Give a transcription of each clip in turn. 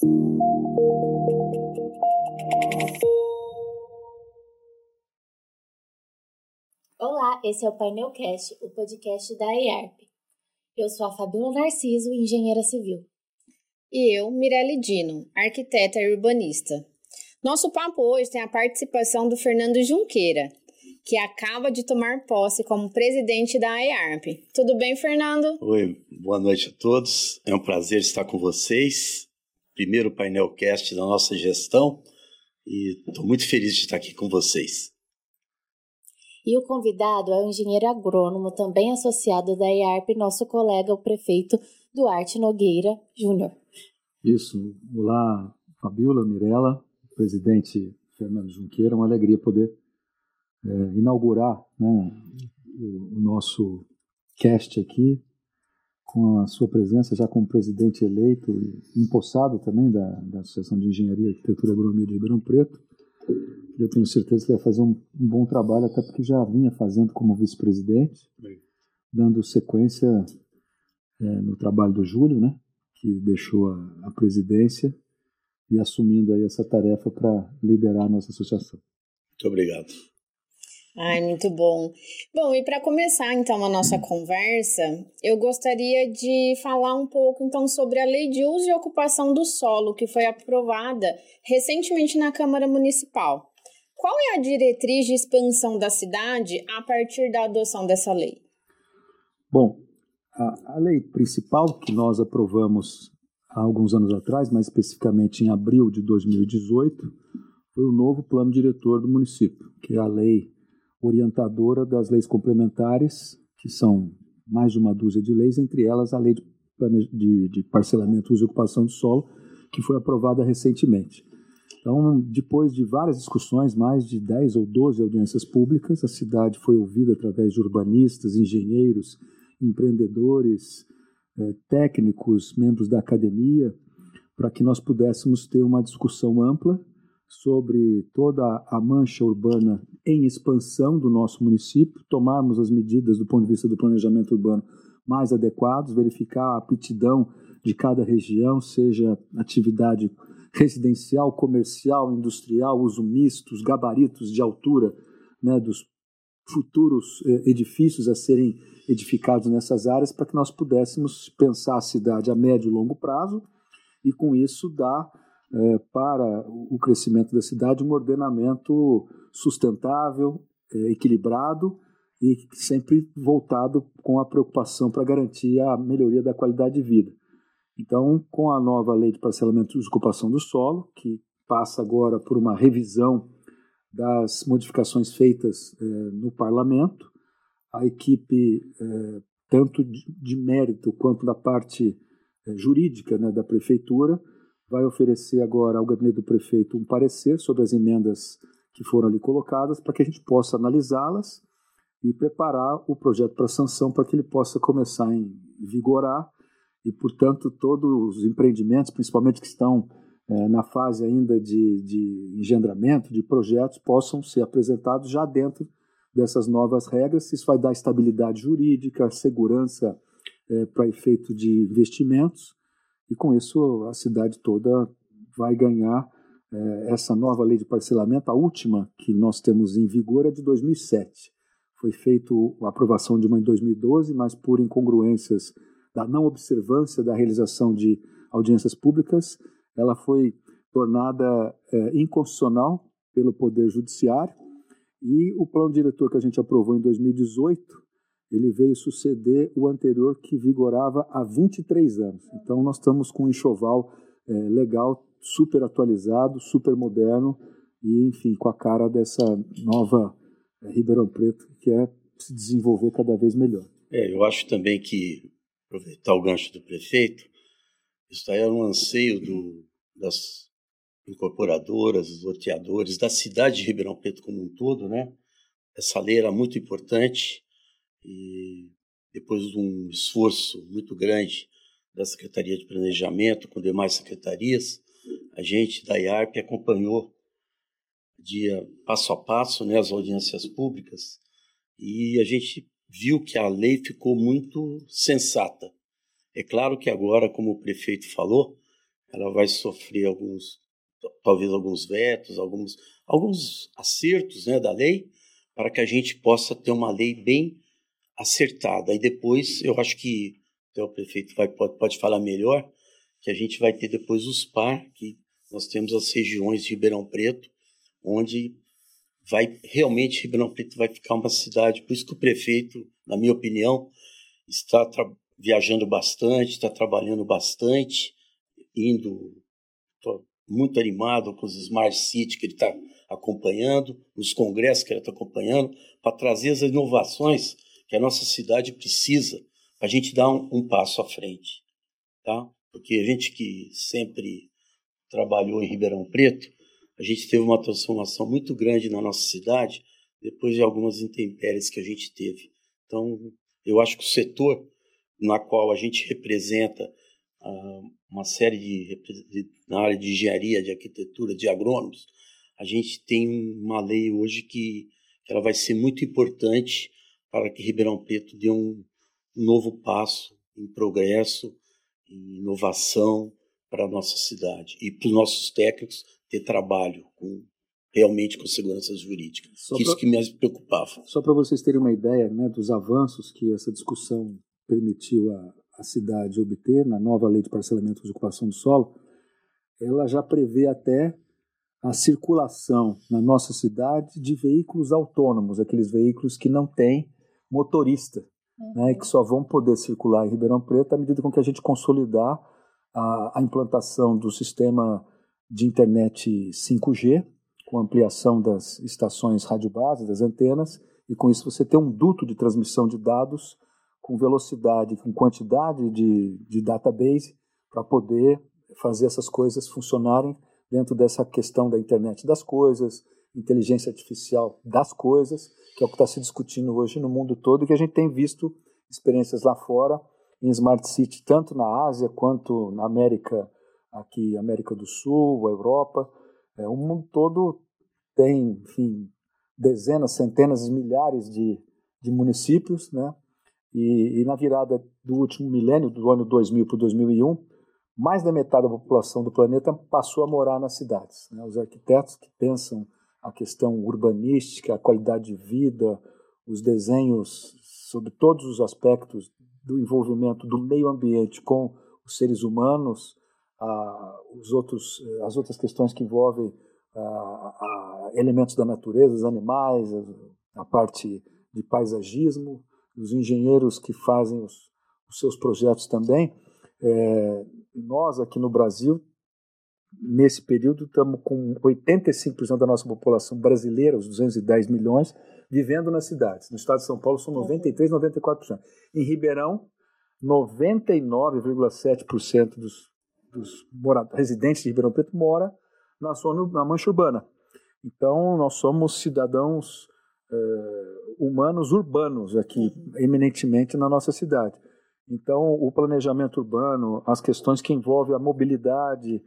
Olá, esse é o Painelcast, o podcast da EARP. Eu sou a Fabiola Narciso, engenheira civil. E eu, Mirelle Dino, arquiteta e urbanista. Nosso papo hoje tem a participação do Fernando Junqueira, que acaba de tomar posse como presidente da EARP. Tudo bem, Fernando? Oi, boa noite a todos. É um prazer estar com vocês. Primeiro painelcast da nossa gestão e estou muito feliz de estar aqui com vocês. E o convidado é o engenheiro agrônomo, também associado da IARP, nosso colega, o prefeito Duarte Nogueira Júnior. Isso. Olá, Fabiola, Mirella, presidente Fernando Junqueira. Uma alegria poder é, inaugurar né, o, o, nosso cast aqui com a sua presença já como presidente eleito e empossado também da, da Associação de Engenharia, Arquitetura e Agronomia de Ribeirão Preto eu tenho certeza que vai fazer um, um bom trabalho, até porque já vinha fazendo como vice-presidente, dando sequência é, no trabalho do Júlio, né, que deixou a, a presidência e assumindo aí essa tarefa para liderar a nossa associação. Muito obrigado. Ai, muito bom. Bom, e para começar então a nossa conversa, eu gostaria de falar um pouco então sobre a Lei de Uso e Ocupação do Solo, que foi aprovada recentemente na Câmara Municipal. Qual é a diretriz de expansão da cidade a partir da adoção dessa lei? Bom, a, a lei principal que nós aprovamos há alguns anos atrás, mais especificamente em abril de 2018, foi o novo plano diretor do município, que é a lei orientadora das leis complementares, que são mais de uma dúzia de leis, entre elas a lei de, de, de parcelamento, uso e ocupação do solo, que foi aprovada recentemente. Então, depois de várias discussões, mais de 10 ou 12 audiências públicas, a cidade foi ouvida através de urbanistas, engenheiros, empreendedores, eh, técnicos, membros da academia, para que nós pudéssemos ter uma discussão ampla sobre toda a mancha urbana em expansão do nosso município, tomarmos as medidas do ponto de vista do planejamento urbano mais adequados, verificar a aptidão de cada região, seja atividade residencial, comercial, industrial, uso misto, os gabaritos de altura né, dos futuros eh, edifícios a serem edificados nessas áreas, para que nós pudéssemos pensar a cidade a médio e longo prazo e, com isso, dar é, para o crescimento da cidade um ordenamento sustentável, é, equilibrado e sempre voltado com a preocupação para garantir a melhoria da qualidade de vida. Então, com a nova lei de parcelamento de ocupação do solo, que passa agora por uma revisão das modificações feitas é, no parlamento, a equipe, é, tanto de, de, mérito quanto da parte é, jurídica né, da prefeitura, vai oferecer agora ao gabinete do prefeito um parecer sobre as emendas que foram ali colocadas, para que a gente possa analisá-las e preparar o projeto para sanção para que ele possa começar a vigorar e, portanto, todos os empreendimentos, principalmente que estão é, na fase ainda de, de engendramento de projetos, possam ser apresentados já dentro dessas novas regras. Isso vai dar estabilidade jurídica, segurança é, para efeito de investimentos e com isso a cidade toda vai ganhar é, essa nova lei de parcelamento. A última que nós temos em vigor é de 2007. Foi feita a aprovação de uma em 2012, mas por incongruências da não observância da realização de audiências públicas, ela foi tornada é, inconstitucional pelo Poder Judiciário e o plano diretor que a gente aprovou em 2018 ele veio suceder o anterior que vigorava há 23 anos. Então nós estamos com um enxoval é, legal, super atualizado, super moderno e, enfim, com a cara dessa nova é, Ribeirão Preto que é se desenvolver cada vez melhor. É, eu acho também que, aproveitar o gancho do prefeito, isso aí era um anseio do, das incorporadoras, dos loteadores, da cidade de Ribeirão Preto como um todo, né? Essa lei era muito importante e depois de um esforço muito grande da Secretaria de Planejamento com demais secretarias, a gente da IARP acompanhou dia passo a passo né, as audiências públicas e a gente viu que a lei ficou muito sensata. É claro que agora, como o prefeito falou, ela vai sofrer alguns, talvez alguns vetos, alguns, alguns acertos né, da lei, para que a gente possa ter uma lei bem acertada. E depois, eu acho que até o prefeito vai, pode, pode falar melhor, que a gente vai ter depois os PAR, que nós temos as regiões de Ribeirão Preto, onde vai realmente Ribeirão Preto vai ficar uma cidade, por isso que o prefeito, na minha opinião, está viajando bastante, está trabalhando bastante, indo muito animado com os Smart City que ele está acompanhando, os congressos que ele está acompanhando, para trazer as inovações que a nossa cidade precisa para a gente dar um, um, passo à frente, tá? Porque a gente que sempre trabalhou em Ribeirão Preto, a gente teve uma transformação muito grande na nossa cidade depois de algumas intempéries que a gente teve. Então, eu acho que o setor na qual a gente representa uh, uma série de, de, na área de engenharia, de arquitetura, de agrônomos, a gente tem uma lei hoje que, que ela vai ser muito importante para que Ribeirão Preto dê um, um novo passo em progresso, em inovação para a nossa cidade e para os nossos técnicos ter trabalho com realmente com segurança jurídica. Que isso que me preocupava. Só para vocês terem uma ideia né, dos avanços que essa discussão permitiu a, a cidade obter na nova lei de parcelamento de ocupação do solo, ela já prevê até a circulação na nossa cidade de veículos autônomos, aqueles veículos que não têm motorista, uhum. né, que só vão poder circular em Ribeirão Preto à medida com que a gente consolidar a, a implantação do sistema de internet 5G, com ampliação das estações rádio base, das antenas, e com isso você ter um duto de transmissão de dados com velocidade, com quantidade de, de database para poder fazer essas coisas funcionarem dentro dessa questão da internet das coisas, inteligência artificial das coisas, que é o que está se discutindo hoje no mundo todo e que a gente tem visto experiências lá fora em Smart City, tanto na Ásia quanto na América, aqui América do Sul, Europa. É, o mundo todo tem, enfim, dezenas, centenas, milhares de, de municípios, né? E, e, na virada do último milênio, do ano 2000 para 2001, mais da metade da população do planeta passou a morar nas cidades. Né? Os arquitetos que pensam a questão urbanística, a qualidade de vida, os desenhos sobre todos os aspectos do envolvimento do meio ambiente com os seres humanos, os outros, as outras questões que envolvem elementos da natureza, os animais, a, parte de paisagismo, os engenheiros que fazem os, os seus projetos também. É, nós aqui no Brasil, nesse período, estamos com 85% da nossa população brasileira, os 210 milhões, vivendo nas cidades. No estado de São Paulo são 93, 94%. Em Ribeirão, 99,7% dos, dos residentes de Ribeirão Preto mora na zona, na mancha urbana. Então, nós somos cidadãos uh, humanos urbanos aqui, eminentemente na nossa cidade. Então, o planejamento urbano, as questões que envolvem a mobilidade,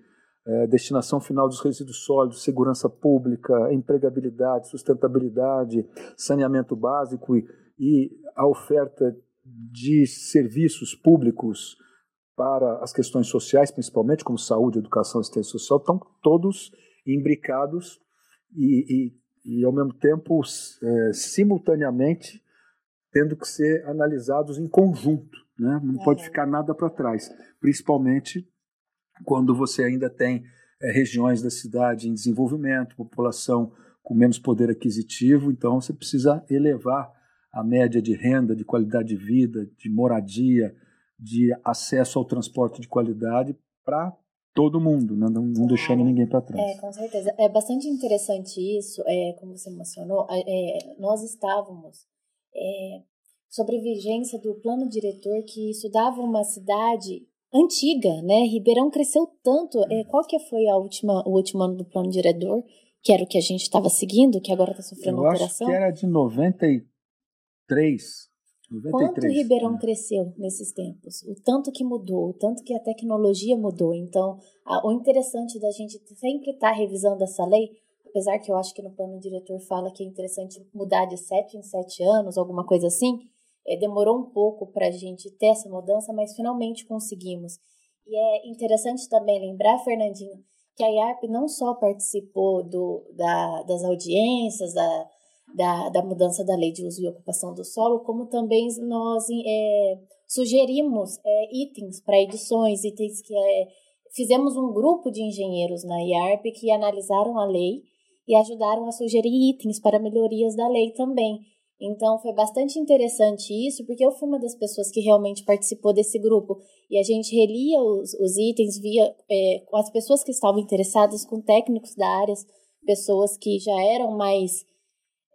é, destinação final dos resíduos sólidos, segurança pública, empregabilidade, sustentabilidade, saneamento básico e, e a oferta de serviços públicos para as questões sociais, principalmente como saúde, educação assistência social, estão todos imbricados e, e, e ao mesmo tempo, é, simultaneamente, tendo que ser analisados em conjunto. Né? Não é. pode ficar nada para trás, principalmente quando você ainda tem é, regiões da cidade em desenvolvimento, população com menos poder aquisitivo, então você precisa elevar a média de renda, de qualidade de vida, de moradia, de acesso ao transporte de qualidade para todo mundo, né? não, não deixando ninguém para trás. É, com certeza. É bastante interessante isso, é, como você mencionou, é, nós estávamos é, sobre a vigência do plano diretor que estudava uma cidade antiga, né? Ribeirão cresceu tanto. É, qual que foi a última, o último ano do plano diretor? Que era o que a gente estava seguindo, que agora está sofrendo Eu alteração? Acho que era de 93. 93 Quanto Ribeirão né? cresceu nesses tempos? O tanto que mudou, o tanto que a tecnologia mudou. Então, a, o interessante da gente sempre estar tá revisando essa lei, apesar que eu acho que no plano diretor fala que é interessante mudar de sete em sete anos, alguma coisa assim, é, demorou um pouco para a gente ter essa mudança, mas finalmente conseguimos. E é interessante também lembrar, Fernandinho, que a IARP não só participou do, da, das audiências, da, da, da, mudança da lei de uso e ocupação do solo, como também nós é, sugerimos é, itens para edições, itens que é, fizemos um grupo de engenheiros na IARP que analisaram a lei e ajudaram a sugerir itens para melhorias da lei também. Então foi bastante interessante isso, porque eu fui uma das pessoas que realmente participou desse grupo e a gente relia os, os itens, via é, as pessoas que estavam interessadas, com técnicos da área, pessoas que já eram mais.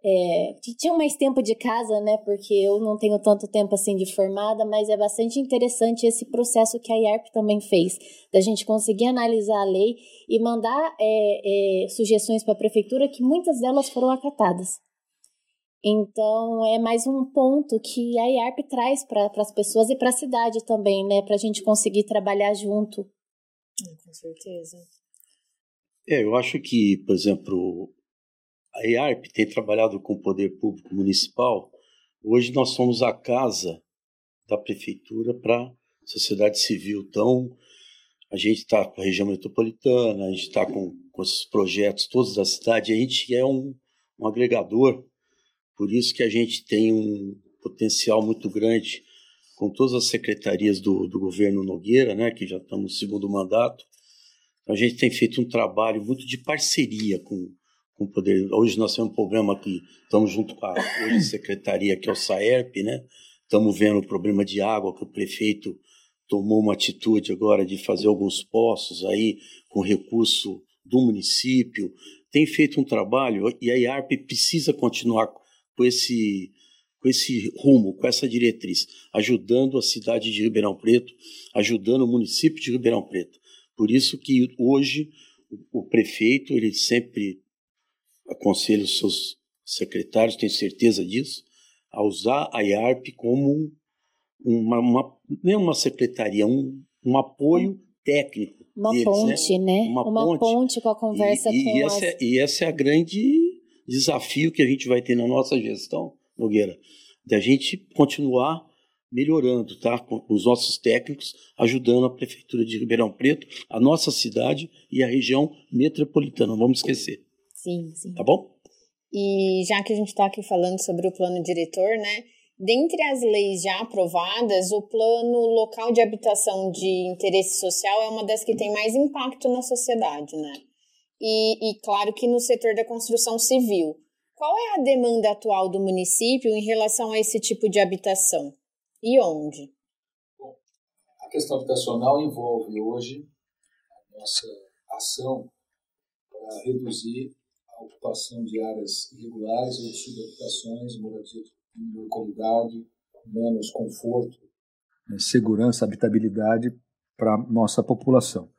É, que tinham mais tempo de casa, né? Porque eu não tenho tanto tempo assim de formada, mas é bastante interessante esse processo que a IARP também fez, da gente conseguir analisar a lei e mandar é, é sugestões para a prefeitura, que muitas delas foram acatadas. Então, é mais um ponto que a IARP traz para as pessoas e para a cidade também, né? Para a gente conseguir trabalhar junto. Com certeza. É, eu acho que, por exemplo, a IARP tem trabalhado com o poder público municipal. Hoje nós somos a casa da prefeitura para a sociedade civil. Então, a gente está com a região metropolitana, a gente está com, com esses projetos todos da cidade, a gente é um, um agregador por isso que a gente tem um potencial muito grande com todas as secretarias do, do governo Nogueira, né, que já estamos no segundo mandato. A gente tem feito um trabalho muito de parceria com, com o poder. Hoje nós temos um problema aqui, estamos junto com a hoje secretaria, que é o SAERP, né? Estamos vendo o problema de água, que o prefeito tomou uma atitude agora de fazer alguns poços aí com recurso do município. Tem feito um trabalho e a IARP precisa continuar com esse, com esse rumo, com essa diretriz, ajudando a cidade de Ribeirão Preto, ajudando o município de Ribeirão Preto. Por isso que hoje o, prefeito ele sempre aconselha os seus secretários, tenho certeza disso, a usar a IARP como uma, uma não é uma secretaria, um, um apoio técnico. Uma deles, né? ponte, né? né? Uma, uma ponte. ponte. com a conversa e, e com essa, as... É, e essa é a grande desafio que a gente vai ter na nossa gestão, Nogueira, da gente continuar melhorando, tá? Com os nossos técnicos, ajudando a Prefeitura de Ribeirão Preto, a nossa cidade e a região metropolitana, não vamos esquecer. Sim, sim. Tá bom? E já que a gente está aqui falando sobre o plano diretor, né? Dentre as leis já aprovadas, o plano local de habitação de interesse social é uma das que tem mais impacto na sociedade, né? E, e, claro, que no setor da construção civil. Qual é a demanda atual do município em relação a esse tipo de habitação? E onde? Bom, a questão habitacional envolve hoje a nossa ação para reduzir a ocupação de áreas irregulares ou subhabitações, moradia de menor qualidade, menos conforto. É, segurança, habitabilidade para nossa população.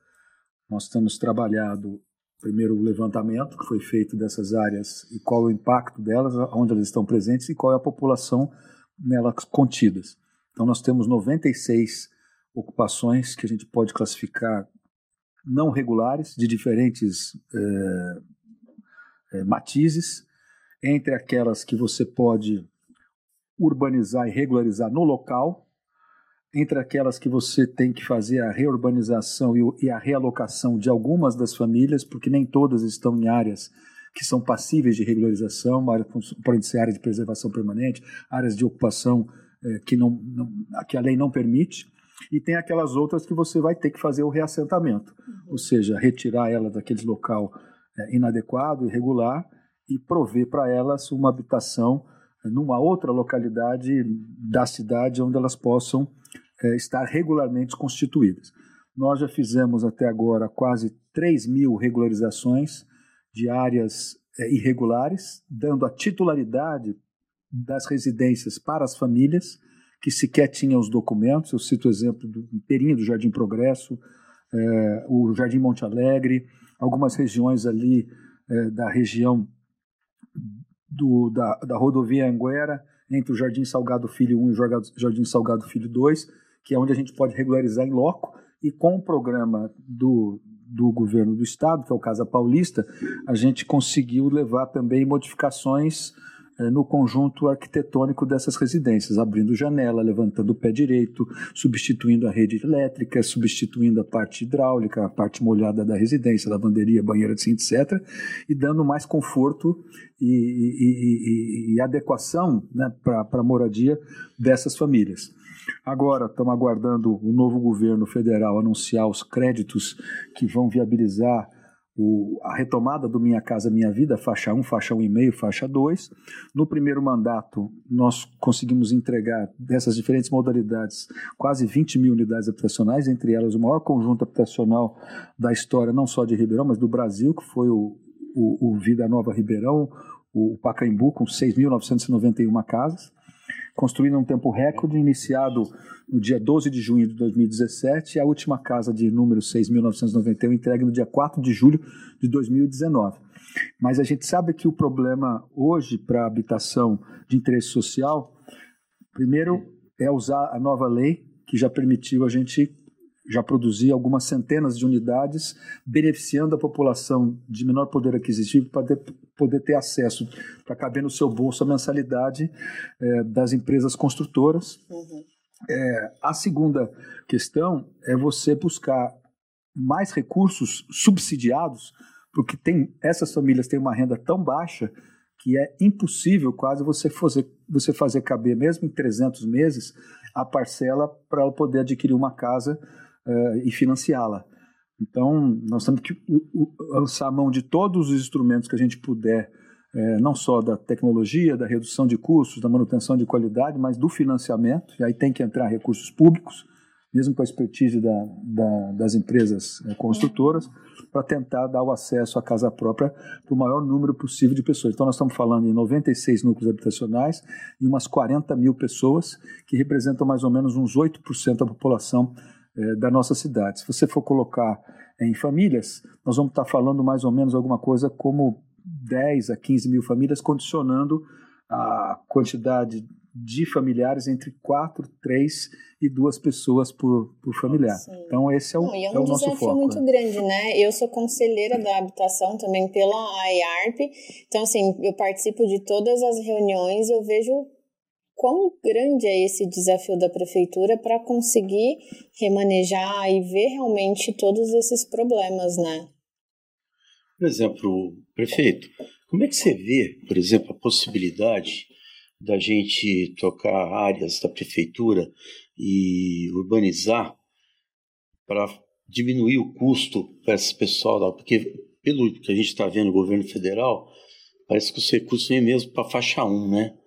Nós temos trabalhado primeiro o levantamento que foi feito dessas áreas e qual o impacto delas, onde elas estão presentes e qual é a população nelas contidas. Então nós temos 96 ocupações que a gente pode classificar não regulares, de diferentes é, é, matizes, entre aquelas que você pode urbanizar e regularizar no local, entre aquelas que você tem que fazer a reurbanização e a realocação de algumas das famílias, porque nem todas estão em áreas que são passíveis de regularização, podem ser áreas de preservação permanente, áreas de ocupação é, que, não, não, que a lei não permite, e tem aquelas outras que você vai ter que fazer o reassentamento, uhum. ou seja, retirar ela daquele local é, inadequado, irregular, e prover para elas uma habitação numa outra localidade da cidade onde elas possam é, estar regularmente constituídas. Nós já fizemos até agora quase 3 mil regularizações de áreas é, irregulares, dando a titularidade das residências para as famílias que sequer tinham os documentos. Eu cito o exemplo do inteirinho do Jardim Progresso, é, o Jardim Monte Alegre, algumas regiões ali é, da região do, da, da rodovia Anguera, entre o Jardim Salgado Filho 1 e o Jardim Salgado Filho 2, que é onde a gente pode regularizar em loco, e com o programa do, do governo do estado, que é o Casa Paulista, a gente conseguiu levar também modificações é, no conjunto arquitetônico dessas residências, abrindo janela, levantando o pé direito, substituindo a rede elétrica, substituindo a parte hidráulica, a parte molhada da residência, lavanderia, banheira, assim, etc., e dando mais conforto e, e, e, e adequação né, para a moradia dessas famílias. Agora, estamos aguardando o novo governo federal anunciar os créditos que vão viabilizar o, a retomada do Minha Casa Minha Vida, faixa 1, faixa 1,5, faixa 2. No primeiro mandato, nós conseguimos entregar dessas diferentes modalidades quase 20 mil unidades habitacionais, entre elas o maior conjunto habitacional da história, não só de Ribeirão, mas do Brasil, que foi o, o, o Vida Nova Ribeirão, o Pacaembu, com 6.991 casas construído em um tempo recorde, iniciado no dia 12 de junho de 2017 e a última casa de número 6.991 entregue no dia 4 de julho de 2019. Mas a gente sabe que o problema hoje para a habitação de interesse social, primeiro é usar a nova lei que já permitiu a gente já produzir algumas centenas de unidades, beneficiando a população de menor poder aquisitivo para poder ter acesso, para caber no seu bolso a mensalidade é, das empresas construtoras. Uhum. É, a segunda questão é você buscar mais recursos subsidiados, porque tem, essas famílias têm uma renda tão baixa que é impossível quase você fazer, você fazer caber, mesmo em 300 meses, a parcela para ela poder adquirir uma casa uh, e financiá-la. Então, nós temos que lançar mão de todos os instrumentos que a gente puder, é, não só da tecnologia, da redução de custos, da manutenção de qualidade, mas do financiamento. E aí tem que entrar recursos públicos, mesmo com a expertise da, da, das empresas é, construtoras, para tentar dar o acesso à casa própria para o maior número possível de pessoas. Então, nós estamos falando em 96 núcleos habitacionais e umas 40 mil pessoas, que representam mais ou menos uns 8% da população é, da nossa cidade. Se você for colocar em famílias, nós vamos estar falando mais ou menos alguma coisa como 10 a 15 mil famílias, condicionando a quantidade de familiares entre 4, 3 e 2 pessoas por, por familiar. Sim. Então, esse é o, Não, é, um é o nosso foco. É um desafio muito né? grande, né? Eu sou conselheira da habitação também pela AIARP, então, assim, eu participo de todas as reuniões e eu vejo quão grande é esse desafio da prefeitura para conseguir remanejar e ver realmente todos esses problemas, né? Por exemplo, prefeito, como é que você vê, por exemplo, a possibilidade da gente trocar áreas da prefeitura e urbanizar para diminuir o custo para esse pessoal, porque pelo que a gente está vendo no governo federal, parece que os recursos vêm mesmo para faixa 1, né?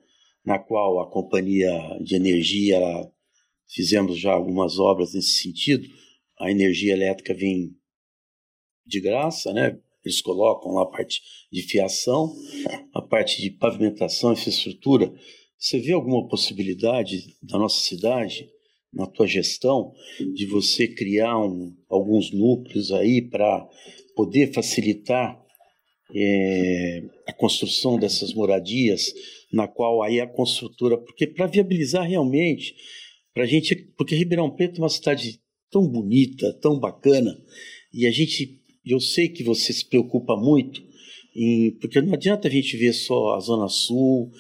Na qual a companhia de energia fizemos já algumas obras nesse sentido. A energia elétrica vem de graça, né? Eles colocam lá a parte de fiação, a parte de pavimentação, infraestrutura. Você vê alguma possibilidade da nossa cidade, na tua gestão, de você criar um, alguns núcleos aí para poder facilitar é, a construção dessas moradias, na qual aí a construtora, porque para viabilizar realmente, para a gente, porque Ribeirão Preto é uma cidade tão bonita, tão bacana, e a gente, eu sei que você se preocupa muito, em, porque não adianta a gente ver só a Zona Sul,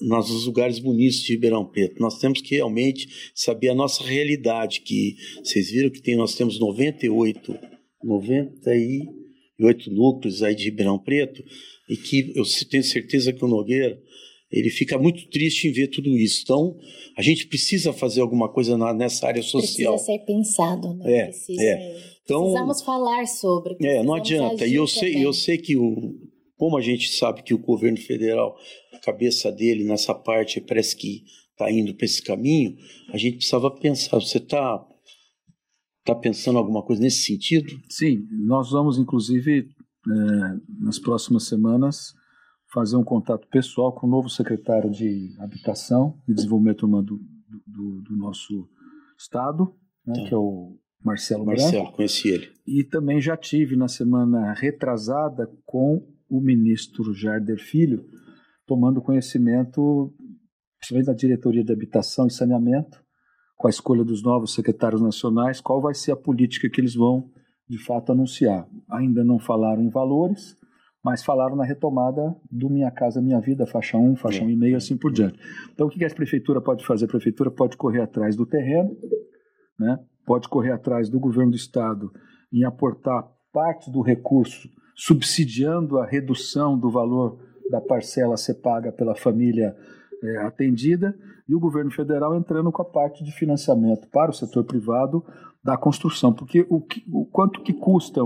nos lugares bonitos de Ribeirão Preto. Nós temos que realmente saber a nossa realidade, que vocês viram que tem, nós temos 98, 98 núcleos aí de Ribeirão Preto, e que eu tenho certeza que o Nogueira ele fica muito triste em ver tudo isso. Então, a gente precisa fazer alguma coisa na, nessa área social. Precisa ser pensado, né? É, precisa, é. Então, Precisamos falar sobre. É, não adianta. E eu sei, eu sei que o, como a gente sabe que o governo federal, a cabeça dele nessa parte parece que está indo para esse caminho, a gente precisava pensar. Você está tá pensando alguma coisa nesse sentido? Sim, nós vamos inclusive é, nas próximas semanas fazer um contato pessoal com o novo secretário de Habitação e Desenvolvimento Humano do, do, do nosso estado, né, tá. que é o Marcelo Marcelo, Branco. conheci ele. E também já tive na semana retrasada com o ministro Jarder Filho, tomando conhecimento, principalmente da diretoria de Habitação e Saneamento, com a escolha dos novos secretários nacionais, qual vai ser a política que eles vão de fato anunciar. Ainda não falaram em valores, mas falaram na retomada do Minha Casa Minha Vida, faixa 1, faixa 1 e meio, assim por diante. Então, o que a prefeitura pode fazer? A prefeitura pode correr atrás do terreno, né? pode correr atrás do governo do estado em aportar parte do recurso, subsidiando a redução do valor da parcela a ser paga pela família é, atendida, e o governo federal entrando com a parte de financiamento para o setor privado da construção, porque o, que, o quanto que custa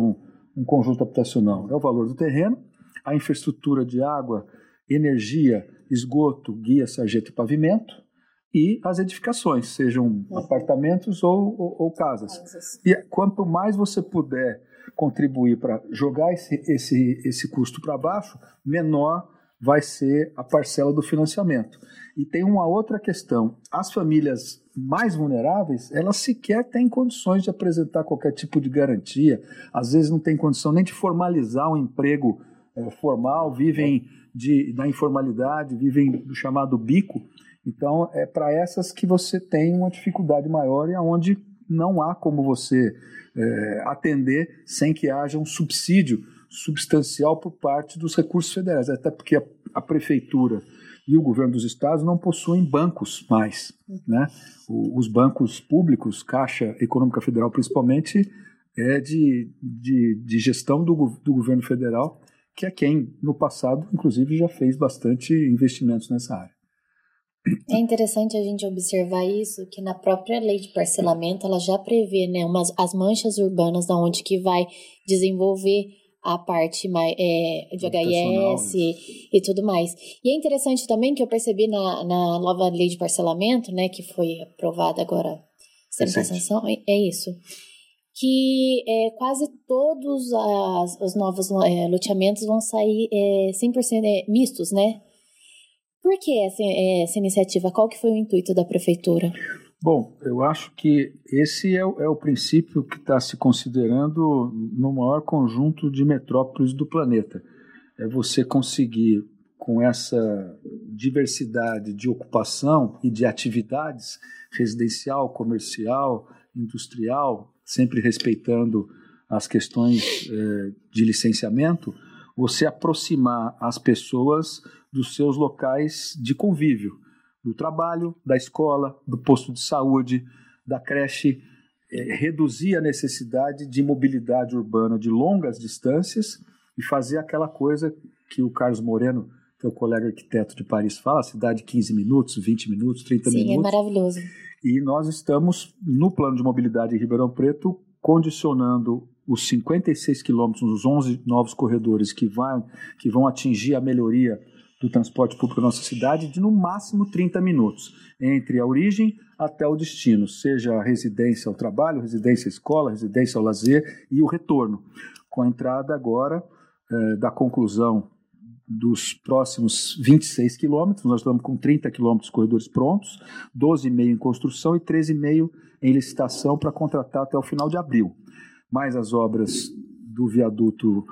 um, conjunto habitacional? É o valor do terreno, a infraestrutura de água, energia, esgoto, guia, sarjeta e pavimento, e as edificações, sejam uhum. apartamentos ou, ou, ou casas. casas. E quanto mais você puder contribuir para jogar esse, esse, esse custo para baixo, menor vai ser a parcela do financiamento. E tem uma outra questão: as famílias mais vulneráveis, elas sequer têm condições de apresentar qualquer tipo de garantia, às vezes não tem condição nem de formalizar um emprego é, formal, vivem de, da informalidade, vivem do chamado bico. Então, é para essas que você tem uma dificuldade maior e aonde não há como você é, atender sem que haja um subsídio substancial por parte dos recursos federais, até porque a, a prefeitura e o governo dos estados não possuem bancos mais. Né? O, os bancos públicos, Caixa Econômica Federal principalmente, é de, de, de gestão do, do governo federal, que é quem, no passado, inclusive, já fez bastante investimentos nessa área. É interessante a gente observar isso, que na própria lei de parcelamento ela já prevê né, umas, as manchas urbanas da onde que vai desenvolver a parte mais, é, de HIS e tudo mais. E é interessante também que eu percebi na, na nova lei de parcelamento, né, que foi aprovada agora, sanção, é, é isso, que é, quase todos as, os novos é, loteamentos vão sair é, 100% é, mistos, né? Por que essa, essa iniciativa? Qual que foi o intuito da prefeitura? Bom, eu acho que esse é o, é o princípio que está se considerando no maior conjunto de metrópoles do planeta. É você conseguir, com essa diversidade de ocupação e de atividades, residencial, comercial, industrial, sempre respeitando as questões eh, de licenciamento, você aproximar as pessoas dos seus locais de convívio do trabalho, da escola, do posto de saúde, da creche, é, reduzir a necessidade de mobilidade urbana de longas distâncias e fazer aquela coisa que o Carlos Moreno, teu colega arquiteto de Paris, fala, cidade de 15 minutos, 20 minutos, 30 Sim, minutos. Sim, é maravilhoso. E nós estamos, no plano de mobilidade em Ribeirão Preto, condicionando os 56 quilômetros, os 11 novos corredores que, vai, que vão atingir a melhoria do transporte público da nossa cidade de no máximo 30 minutos, entre a origem até o destino, seja a residência ao trabalho, residência à escola, residência ao lazer e o retorno, com a entrada agora eh, da conclusão dos próximos 26 quilômetros, nós estamos com 30 quilômetros corredores prontos, 12,5 em construção e 13,5 em licitação para contratar até o final de abril. Mais as obras do viaduto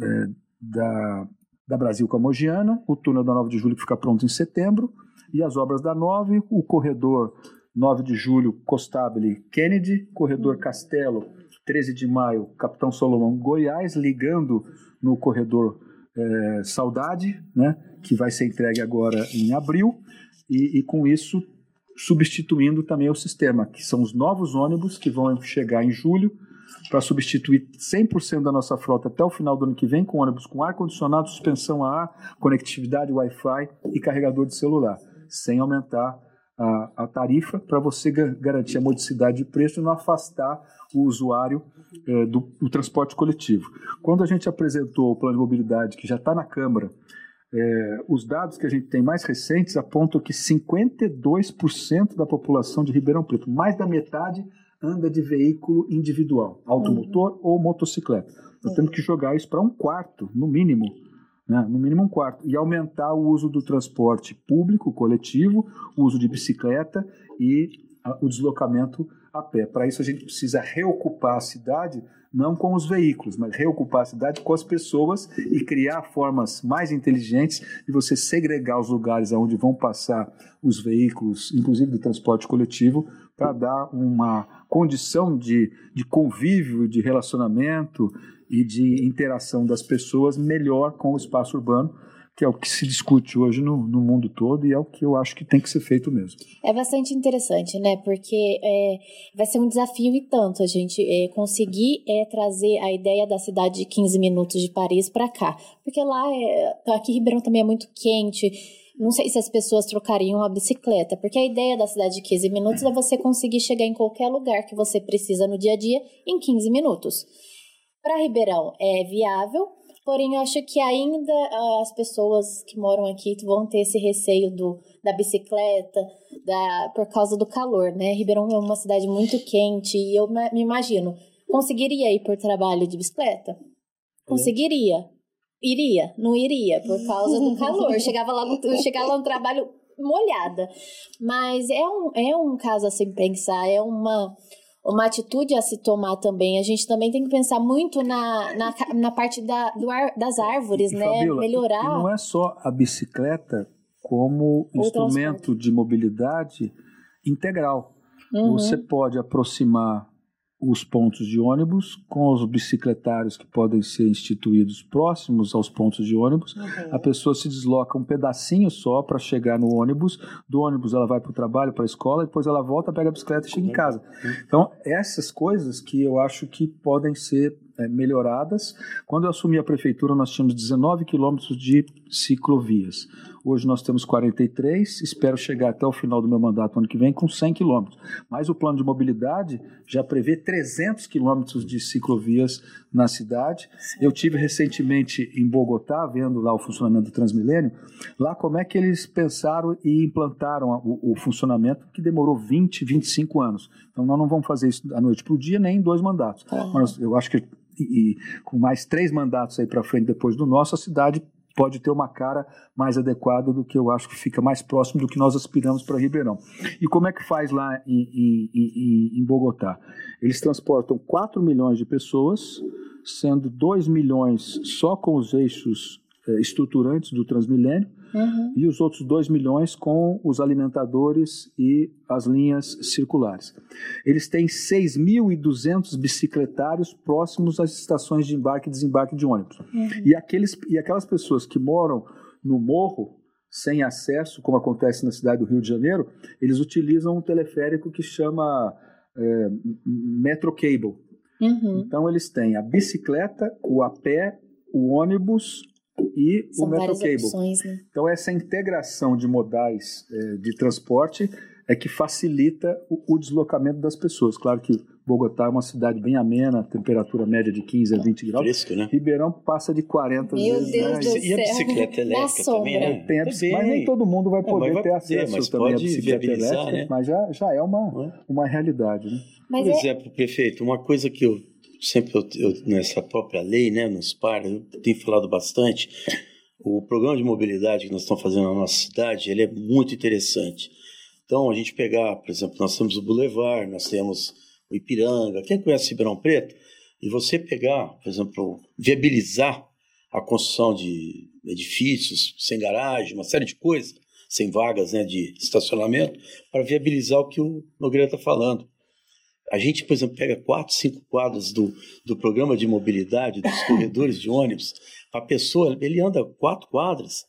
eh, da da Brasil Camogiana, o túnel da 9 de julho que fica pronto em setembro, e as obras da 9, o corredor 9 de julho Costabile Kennedy, corredor Castelo 13 de maio Capitão Solomão Goiás, ligando no corredor é, Saudade, né, que vai ser entregue agora em abril, e, e com isso substituindo também o sistema, que são os novos ônibus que vão chegar em julho, para substituir 100% da nossa frota até o final do ano que vem com ônibus com ar-condicionado, suspensão a ar, conectividade Wi-Fi e carregador de celular, sem aumentar a, a tarifa para você garantir a modicidade de preço e não afastar o usuário eh, do, do, transporte coletivo. Quando a gente apresentou o plano de mobilidade, que já está na Câmara, eh, os dados que a gente tem mais recentes apontam que 52% da população de Ribeirão Preto, mais da metade, anda de veículo individual, automotor uhum. ou motocicleta. Nós temos que jogar isso para um quarto, no mínimo, né? no mínimo um quarto, e aumentar o uso do transporte público, coletivo, o uso de bicicleta e a, o deslocamento a pé. Para isso a gente precisa reocupar a cidade não com os veículos, mas reocupar a cidade com as pessoas e criar formas mais inteligentes de você segregar os lugares onde vão passar os veículos, inclusive do transporte coletivo, para dar uma condição de, de convívio, de relacionamento e de interação das pessoas melhor com o espaço urbano, que é o que se discute hoje no, no mundo todo e é o que eu acho que tem que ser feito mesmo. É bastante interessante, né? Porque é, vai ser um desafio e tanto a gente é, conseguir é, trazer a ideia da cidade de 15 minutos de Paris para cá. Porque lá, é, aqui Ribeirão também é muito quente. Não sei se as pessoas trocariam a bicicleta, porque a ideia da cidade de 15 minutos é você conseguir chegar em qualquer lugar que você precisa no dia a dia em 15 minutos. Para Ribeirão é viável, Porém, eu acho que ainda uh, as pessoas que moram aqui vão ter esse receio do, da bicicleta, da, por causa do calor, né? Ribeirão é uma cidade muito quente e eu me imagino, conseguiria ir por trabalho de bicicleta? Conseguiria. Iria, não iria, por causa do calor. chegava lá no, chegava lá no trabalho molhada. Mas é um, é um caso a se pensar, é uma uma atitude a se tomar também. A gente também tem que pensar muito na, na, na parte da, do ar, das árvores, e, né? Fabiola, Melhorar. E não é só a bicicleta como instrumento de mobilidade integral. Uhum. Você pode aproximar os pontos de ônibus com os bicicletários que podem ser instituídos próximos aos pontos de ônibus. Uhum. A pessoa se desloca um pedacinho só para chegar no ônibus. Do ônibus ela vai para o trabalho, para a escola, depois ela volta, pega a bicicleta e chega em casa. Então, essas coisas que eu acho que podem ser é, melhoradas. Quando eu assumi a prefeitura, nós tínhamos 19 quilômetros de ciclovias. Hoje nós temos 43, espero chegar até o final do meu mandato ano que vem com 100 quilômetros. Mas o plano de mobilidade já prevê 300 quilômetros de ciclovias na cidade. Eu tive recentemente em Bogotá, vendo lá o funcionamento do Transmilênio, lá como é que eles pensaram e implantaram o, o funcionamento que demorou 20, 25 anos. Então nós não vamos fazer isso da noite para o dia, nem em dois mandatos. Uhum. Mas eu acho que e, e com mais três mandatos aí para frente depois do nosso, a cidade pode ter uma cara mais adequada do que eu acho que fica mais próximo do que nós aspiramos para Ribeirão. E como é que faz lá em, em, em, Bogotá? Eles transportam 4 milhões de pessoas, sendo 2 milhões só com os eixos eh, estruturantes do Transmilênio, uhum. e os outros 2 milhões com os alimentadores e as linhas circulares. Eles têm 6.200 bicicletários próximos às estações de embarque e desembarque de ônibus. Uhum. E, aqueles, e aquelas pessoas que moram no morro, sem acesso, como acontece na cidade do Rio de Janeiro, eles utilizam um teleférico que chama é, Metro Cable. Uhum. Então eles têm a bicicleta, o a pé, o ônibus e São o Metro Cable. Opções, né? Então essa integração de modais é, de transporte é que facilita o, o, deslocamento das pessoas. Claro que Bogotá é uma cidade bem amena, temperatura média de 15 a 20 graus. Fresco, né? Ribeirão passa de 40 Meu vezes. Deus né? do e a bicicleta elétrica também, né? Tem a bicicleta, mas nem todo mundo vai poder vai ter acesso mas também à bicicleta elétrica, né? mas já, já é uma, é? uma realidade. Né? Mas Por é... exemplo, prefeito, uma coisa que eu sempre eu, eu, nessa própria lei, né, nos par, eu tenho falado bastante, o programa de mobilidade que nós estamos fazendo na nossa cidade, ele é muito interessante. Então, a gente pegar, por exemplo, nós temos o Boulevard, nós temos o Ipiranga, quem conhece Ribeirão Preto, e você pegar, por exemplo, viabilizar a construção de edifícios sem garagem, uma série de coisas, sem vagas né, de estacionamento, para viabilizar o que o Nogueira está falando. A gente, por exemplo, pega quatro, cinco quadros do, do programa de mobilidade dos corredores de ônibus. A pessoa, ele anda quatro quadras.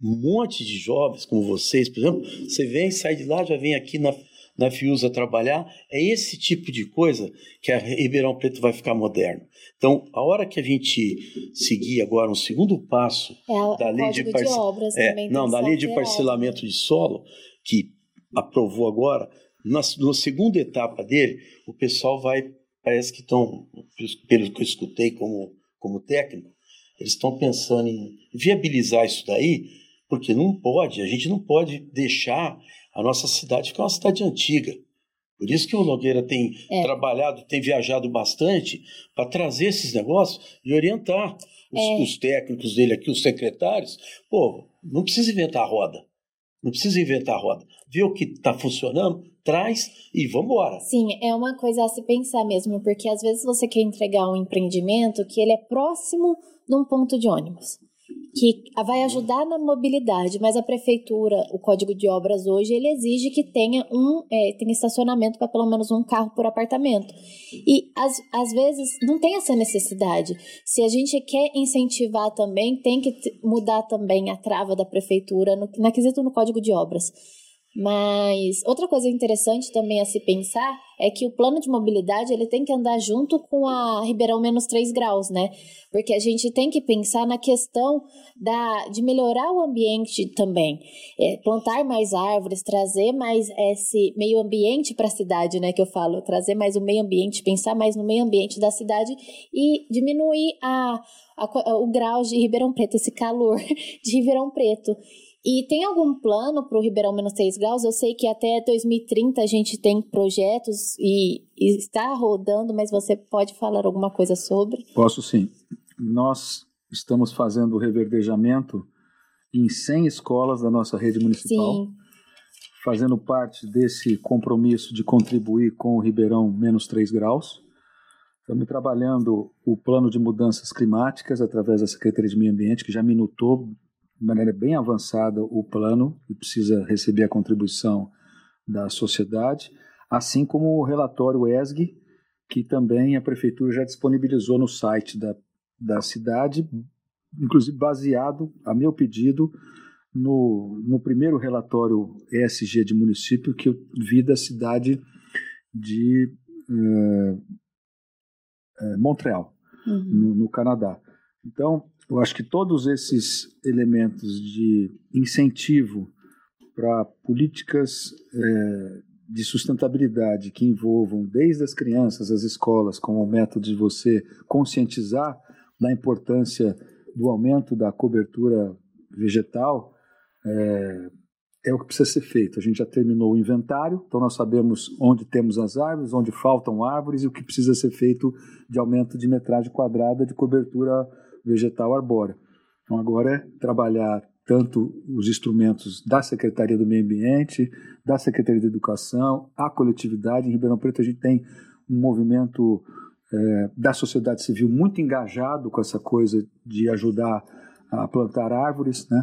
Um monte de jovens como vocês, por exemplo, você vem, sai de lá, já vem aqui na, na Fiusa trabalhar. É esse tipo de coisa que a Ribeirão Preto vai ficar moderno. Então, a hora que a gente seguir agora um segundo passo é, da lei de, de obras é, não, da lei de parcelamento de solo que aprovou agora, na, na segunda etapa dele, o pessoal vai, parece que estão, pelo que eu escutei como, como técnico, eles estão pensando em viabilizar isso daí, porque não pode, a gente não pode deixar a nossa cidade ficar uma cidade antiga. Por isso que o Nogueira tem é. trabalhado, tem viajado bastante para trazer esses negócios e orientar os, é. os, técnicos dele aqui, os secretários. Pô, não precisa inventar a roda. Não precisa inventar a roda. Vê o que está funcionando, traz e vamos embora. Sim, é uma coisa a se pensar mesmo, porque às vezes você quer entregar um empreendimento que ele é próximo de um ponto de ônibus. Que vai ajudar na mobilidade, mas a prefeitura, o código de obras hoje, ele exige que tenha um é, tenha estacionamento para pelo menos um carro por apartamento. E às, às vezes não tem essa necessidade. Se a gente quer incentivar também, tem que mudar também a trava da prefeitura no, na quesito no código de obras. Mas outra coisa interessante também a se pensar é que o plano de mobilidade ele tem que andar junto com a Ribeirão menos 3 graus, né? Porque a gente tem que pensar na questão da, de melhorar o ambiente também. É, plantar mais árvores, trazer mais esse meio ambiente para a cidade, né? Que eu falo, trazer mais o meio ambiente, pensar mais no meio ambiente da cidade e diminuir a, a o grau de Ribeirão Preto, esse calor de Ribeirão Preto. E tem algum plano para o Ribeirão Menos 3 Graus? Eu sei que até 2030 a gente tem projetos e, e, está rodando, mas você pode falar alguma coisa sobre? Posso sim. Nós estamos fazendo o reverdejamento em 100 escolas da nossa rede municipal. Sim. Fazendo parte desse compromisso de contribuir com o Ribeirão Menos 3 Graus. Estamos trabalhando o plano de mudanças climáticas através da Secretaria de Meio Ambiente, que já minutou de maneira bem avançada o plano e precisa receber a contribuição da sociedade, assim como o relatório ESG, que também a prefeitura já disponibilizou no site da, da cidade, inclusive baseado, a meu pedido, no, no primeiro relatório ESG de município que eu vi da cidade de uh, uh, Montreal, uhum. no, no Canadá. Então, eu acho que todos esses elementos de incentivo para políticas é, de sustentabilidade que envolvam desde as crianças, as escolas, como método de você conscientizar da importância do aumento da cobertura vegetal, é, é o que precisa ser feito. A gente já terminou o inventário, então nós sabemos onde temos as árvores, onde faltam árvores e o que precisa ser feito de aumento de metragem quadrada de cobertura vegetal arbórea. Então agora é trabalhar tanto os instrumentos da Secretaria do Meio Ambiente, da Secretaria de Educação, a coletividade. Em Ribeirão Preto a gente tem um movimento é, da sociedade civil muito engajado com essa coisa de ajudar a plantar árvores, né?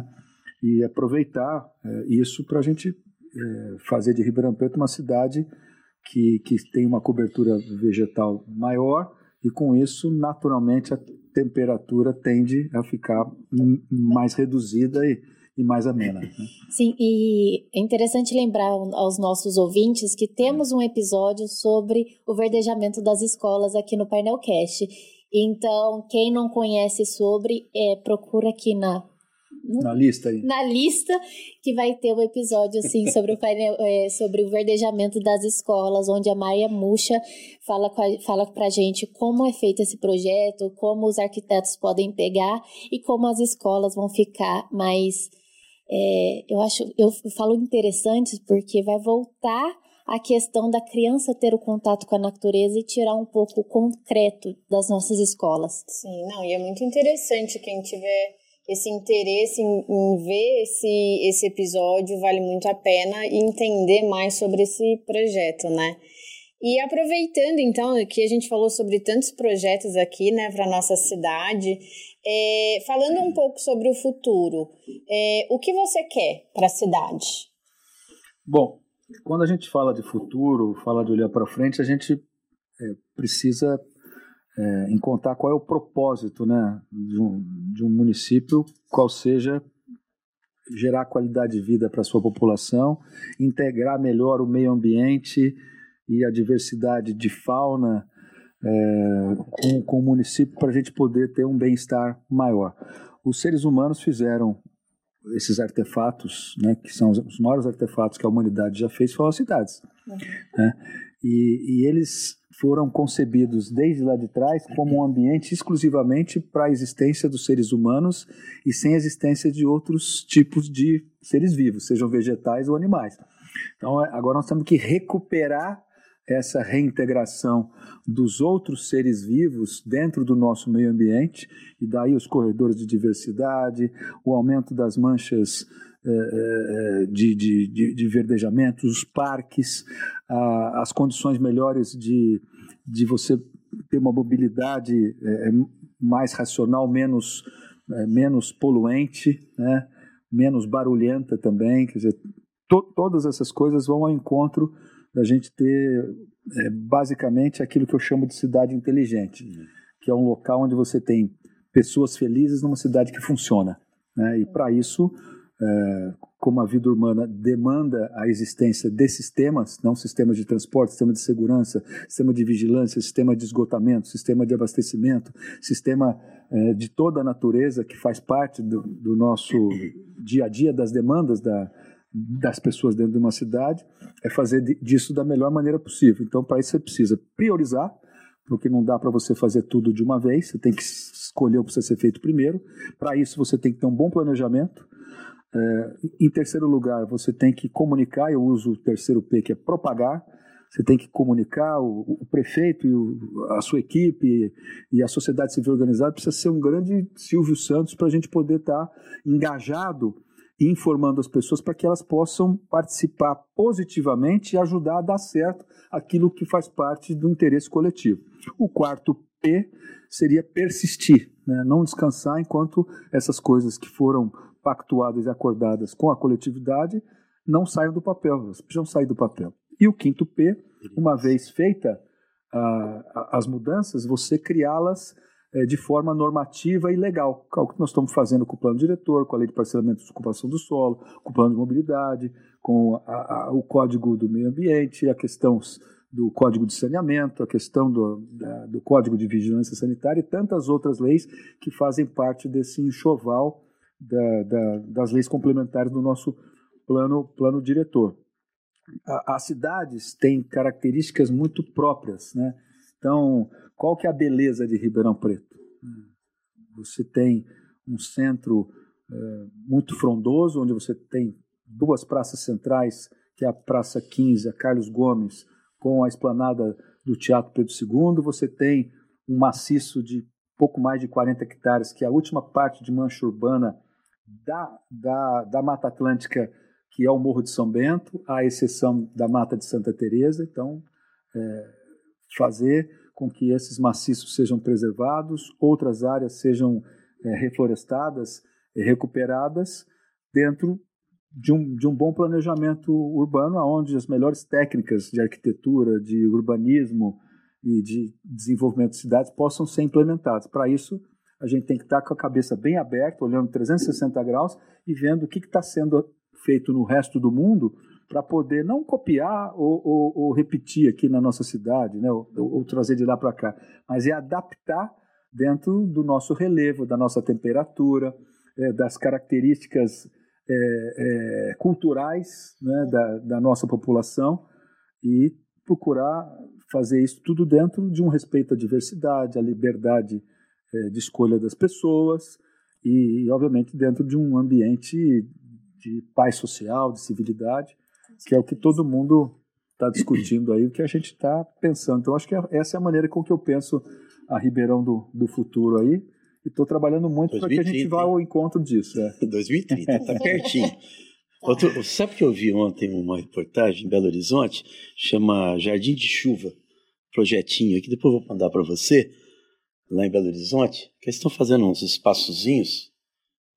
E aproveitar é, isso para a gente é, fazer de Ribeirão Preto uma cidade que, que tem uma cobertura vegetal maior e com isso, naturalmente, temperatura tende a ficar mais reduzida e, e mais amena. Né? Sim, e é interessante lembrar aos nossos ouvintes que temos um episódio sobre o verdejamento das escolas aqui no Painelcast. Então, quem não conhece sobre, é, procura aqui na na lista aí. Na lista que vai ter um episódio assim sobre o painel, é, sobre o verdejamento das escolas, onde a Maia Muxa fala a, fala pra gente como é feito esse projeto, como os arquitetos podem pegar e como as escolas vão ficar mais é, eu acho, eu falo interessantes porque vai voltar a questão da criança ter o contato com a natureza e tirar um pouco o concreto das nossas escolas. Sim, não, e é muito interessante quem tiver esse interesse em, em, ver esse, esse episódio vale muito a pena e entender mais sobre esse projeto, né? E aproveitando então que a gente falou sobre tantos projetos aqui, né, para nossa cidade, é, falando um pouco sobre o futuro, é, o que você quer para a cidade? Bom, quando a gente fala de futuro, fala de olhar para frente, a gente é, precisa é, em contar qual é o propósito né, de, um, de um município, qual seja gerar qualidade de vida para a sua população, integrar melhor o meio ambiente e a diversidade de fauna é, com, com o município para a gente poder ter um bem-estar maior. Os seres humanos fizeram esses artefatos, né, que são os maiores artefatos que a humanidade já fez, foram as cidades. Uhum. Né? E, e eles foram concebidos desde lá de trás como um ambiente exclusivamente para a existência dos seres humanos e sem a existência de outros tipos de seres vivos, sejam vegetais ou animais. Então, é, agora nós temos que recuperar essa reintegração dos outros seres vivos dentro do nosso meio ambiente, e daí os corredores de diversidade, o aumento das manchas de, de, de, de verdejamento, os parques, as condições melhores de, de você ter uma mobilidade eh, mais racional, menos menos poluente, né? menos barulhenta também. Quer dizer, to todas essas coisas vão ao encontro da gente ter é, basicamente aquilo que eu chamo de cidade inteligente, uhum. que é um local onde você tem pessoas felizes numa cidade que funciona. Né? E para isso, é, como a vida urbana demanda a existência de sistemas, não sistemas de transporte, sistema de segurança, sistema de vigilância, sistema de esgotamento, sistema de abastecimento, sistema é, de toda a natureza que faz parte do, do nosso dia a dia, das demandas da, das pessoas dentro de uma cidade, é fazer disso da melhor maneira possível. Então, para isso, você precisa priorizar, porque não dá para você fazer tudo de uma vez, você tem que escolher o que precisa ser feito primeiro. Para isso, você tem que ter um bom planejamento. É, em terceiro lugar, você tem que comunicar, eu uso o terceiro P, que é propagar. Você tem que comunicar, o, o prefeito e o, a sua equipe e a sociedade civil organizada precisa ser um grande Silvio Santos para a gente poder estar tá engajado informando as pessoas para que elas possam participar positivamente e ajudar a dar certo aquilo que faz parte do interesse coletivo. O quarto P seria persistir, né? não descansar enquanto essas coisas que foram pactuadas e acordadas com a coletividade não saiam do papel, elas precisam sair do papel. E o quinto P, uma vez feita uh, as mudanças, você criá-las é, de forma normativa e legal, que é o que nós estamos fazendo com o plano diretor, com a lei de parcelamento de ocupação do solo, com o plano de mobilidade, com a, a, o código do meio ambiente, a questão do código de saneamento, a questão do, da, do código de vigilância sanitária e tantas outras leis que fazem parte desse enxoval da, da, das leis complementares do nosso plano, plano diretor. A, as cidades têm características muito próprias, né? Então, qual que é a beleza de Ribeirão Preto? Você tem um centro é, muito frondoso, onde você tem duas praças centrais, que é a Praça 15, a Carlos Gomes, com a esplanada do Teatro Pedro II. Você tem um maciço de pouco mais de 40 hectares, que é a última parte de mancha urbana da, da, da Mata Atlântica, que é o Morro de São Bento, à exceção da Mata de Santa Teresa. Então, é, fazer com que esses maciços sejam preservados, outras áreas sejam é, reflorestadas, recuperadas dentro de um, de um bom planejamento urbano, onde as melhores técnicas de arquitetura, de urbanismo e de desenvolvimento de cidades possam ser implementadas. Para isso, a gente tem que estar com a cabeça bem aberta, olhando 360 graus e vendo o que está sendo feito no resto do mundo para poder não copiar ou, ou, ou, repetir aqui na nossa cidade, né, ou, ou trazer de lá para cá, mas é adaptar dentro do nosso relevo, da nossa temperatura, é, das características é, é, culturais né, da, da nossa população e procurar fazer isso tudo dentro de um respeito à diversidade, à liberdade de escolha das pessoas e, obviamente, dentro de um ambiente de paz social, de civilidade, que é o que todo mundo está discutindo aí, o que a gente está pensando. Então, acho que essa é a maneira com que eu penso a Ribeirão do, do futuro aí. E estou trabalhando muito para que a gente vá ao encontro disso. É. 2030, está pertinho. Outro, sabe que eu vi ontem uma reportagem em Belo Horizonte, chama Jardim de Chuva, projetinho aqui, depois eu vou mandar para você, lá em Belo Horizonte, que eles estão fazendo uns espaçozinhos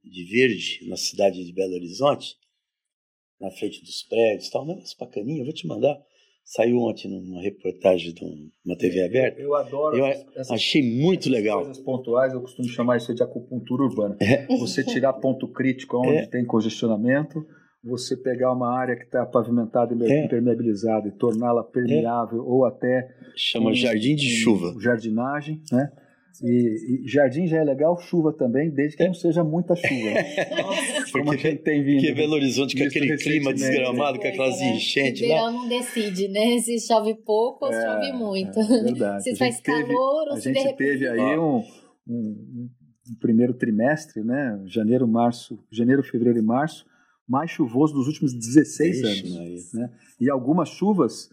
de verde na cidade de Belo Horizonte, na frente dos prédios, tal, um negócio bacaninha, eu vou te mandar. Saiu ontem numa reportagem de uma TV aberta. Eu adoro. Eu essas, achei muito essas legal. Coisas pontuais, eu costumo chamar isso de acupuntura urbana. É. Você tirar ponto crítico onde é. tem congestionamento, você pegar uma área que está pavimentada e é. impermeabilizada e torná-la permeável ou até chama um, jardim de chuva, jardinagem, né? E, e, jardim já é legal, chuva também, desde que não seja muita chuva. Como porque, tem vindo. Porque Belo Horizonte com aquele clima desgramado, com aquelas é, enchentes. O verão não decide, né? Se chove pouco ou se é, chove muito. É, verdade. se faz teve, calor ou se A gente teve aí um, um, um, primeiro trimestre, né? Janeiro, março, janeiro, fevereiro e março, mais chuvoso dos últimos 16 anos. Né? E algumas chuvas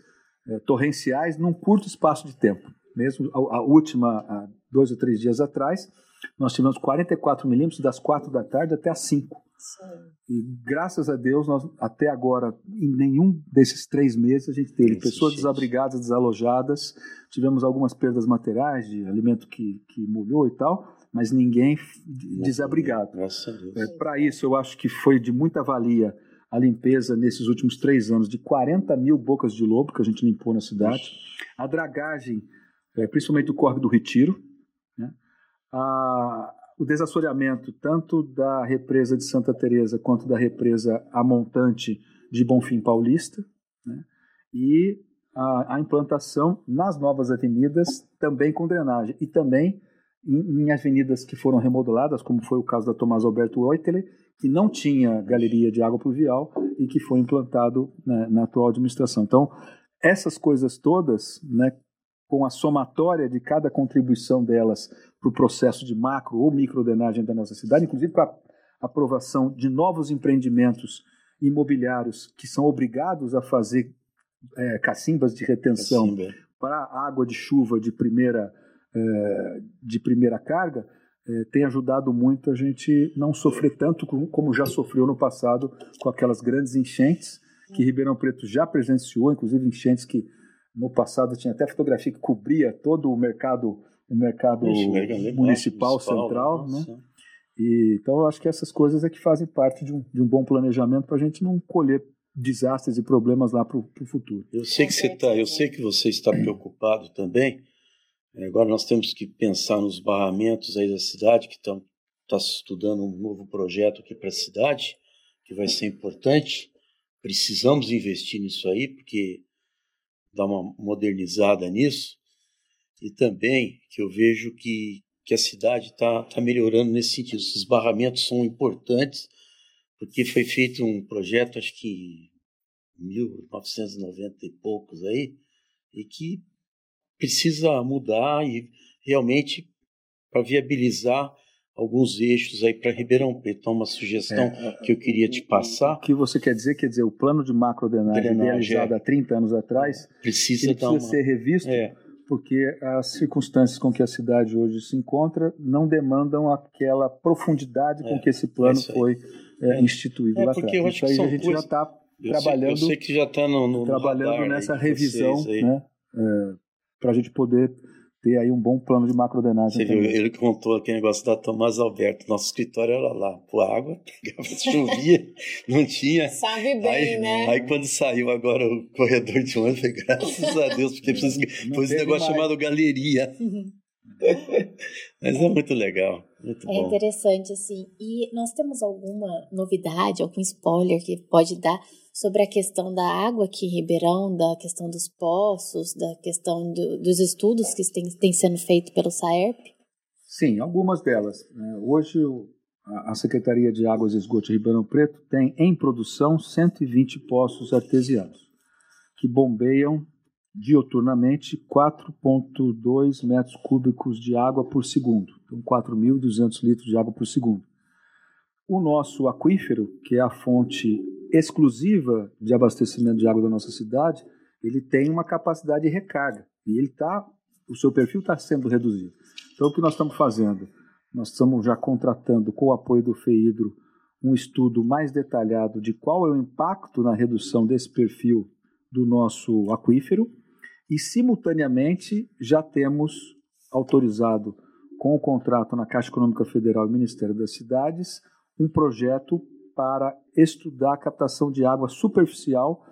é, torrenciais num curto espaço de tempo. Mesmo a, a última, a dois ou três dias atrás, nós tivemos 44 milímetros das quatro da tarde até as 5. E graças a Deus, nós até agora, em nenhum desses três meses, a gente teve Isso, pessoas gente. desabrigadas, desalojadas, tivemos algumas perdas materiais de alimento que, que molhou e tal, mas ninguém desabrigado. É, Para isso, eu acho que foi de muita valia a limpeza nesses últimos três anos de 40 mil bocas de lobo que a gente limpou na cidade, a dragagem, é, principalmente do Córrego do Retiro? A, o desassoreamento tanto da represa de Santa Teresa quanto da represa a montante de Bonfim Paulista, né? e a, a, implantação nas novas avenidas também com drenagem e também em, em, avenidas que foram remodeladas, como foi o caso da Tomás Alberto Oitele, que não tinha galeria de água pluvial e que foi implantado né, na atual administração. Então, essas coisas todas, né, com a somatória de cada contribuição delas para o processo de macro ou microdenagem da nossa cidade, inclusive com a aprovação de novos empreendimentos imobiliários que são obrigados a fazer é, cacimbas de retenção Cacimba. para água de chuva de primeira, é, de primeira carga, é, tem ajudado muito a gente não sofrer tanto como já sofreu no passado com aquelas grandes enchentes que Ribeirão Preto já presenciou, inclusive enchentes que no passado tinha até fotografia que cobria todo o mercado o mercado Ixi, municipal, municipal, central, né? E, então eu acho que essas coisas é que fazem parte de um, de um bom planejamento para a gente não colher desastres e problemas lá para o futuro. Eu sei que você tá, eu sei que você está preocupado também Agora nós temos que pensar nos barramentos aí da cidade, que estão tá estudando um novo projeto aqui para a cidade, que vai ser importante. Precisamos investir nisso aí, porque dá uma modernizada nisso. E também que eu vejo que, que a cidade está tá melhorando nesse sentido. Esses barramentos são importantes, porque foi feito um projeto, acho que em 1990 e poucos aí, e que precisa mudar e realmente para viabilizar alguns eixos aí para Ribeirão Preto. Então, uma sugestão é, que eu queria te passar. O que você quer dizer? Quer dizer, o plano de macrodrenagem realizado é. há 30 anos atrás precisa, precisa uma... ser revisto, é. porque as circunstâncias com que a cidade hoje se encontra não demandam aquela profundidade com é, que esse plano é foi é, instituído lá atrás. Isso aí a gente já está trabalhando. Eu sei, eu sei que já está no, no, trabalhando nessa revisão, né? para a gente poder ter aí um bom plano de macrodenagem. Você viu, ele contou aquele negócio da Tomás Alberto, nosso escritório era lá, pô, água, pegava, chovia, não tinha. Sabe bem, aí, né? Aí quando saiu agora o corredor de ônibus, falei, graças a Deus, porque precisa, pôs um negócio mais. chamado galeria. Mas é muito legal, muito é bom. interessante, assim. E nós temos alguma novidade, algum spoiler que pode dar sobre a questão da água aqui em Ribeirão, da questão dos poços, da questão do, dos estudos que têm, sendo feitos pelo SAERP? Sim, algumas delas. Né? Hoje a Secretaria de Águas e Esgoto de Ribeirão Preto tem em produção 120 poços artesianos, que bombeiam dioturnamente 4,2 metros cúbicos de água por segundo, então 4.200 litros de água por segundo. O nosso aquífero, que é a fonte exclusiva de abastecimento de água da nossa cidade, ele tem uma capacidade de recarga e ele tá, o seu perfil está sendo reduzido. Então, o que nós estamos fazendo? Nós estamos já contratando, com o apoio do FEIDRO, um estudo mais detalhado de qual é o impacto na redução desse perfil do nosso aquífero e, simultaneamente, já temos autorizado, com o contrato na Caixa Econômica Federal e Ministério das Cidades, um projeto para estudar a captação de água superficial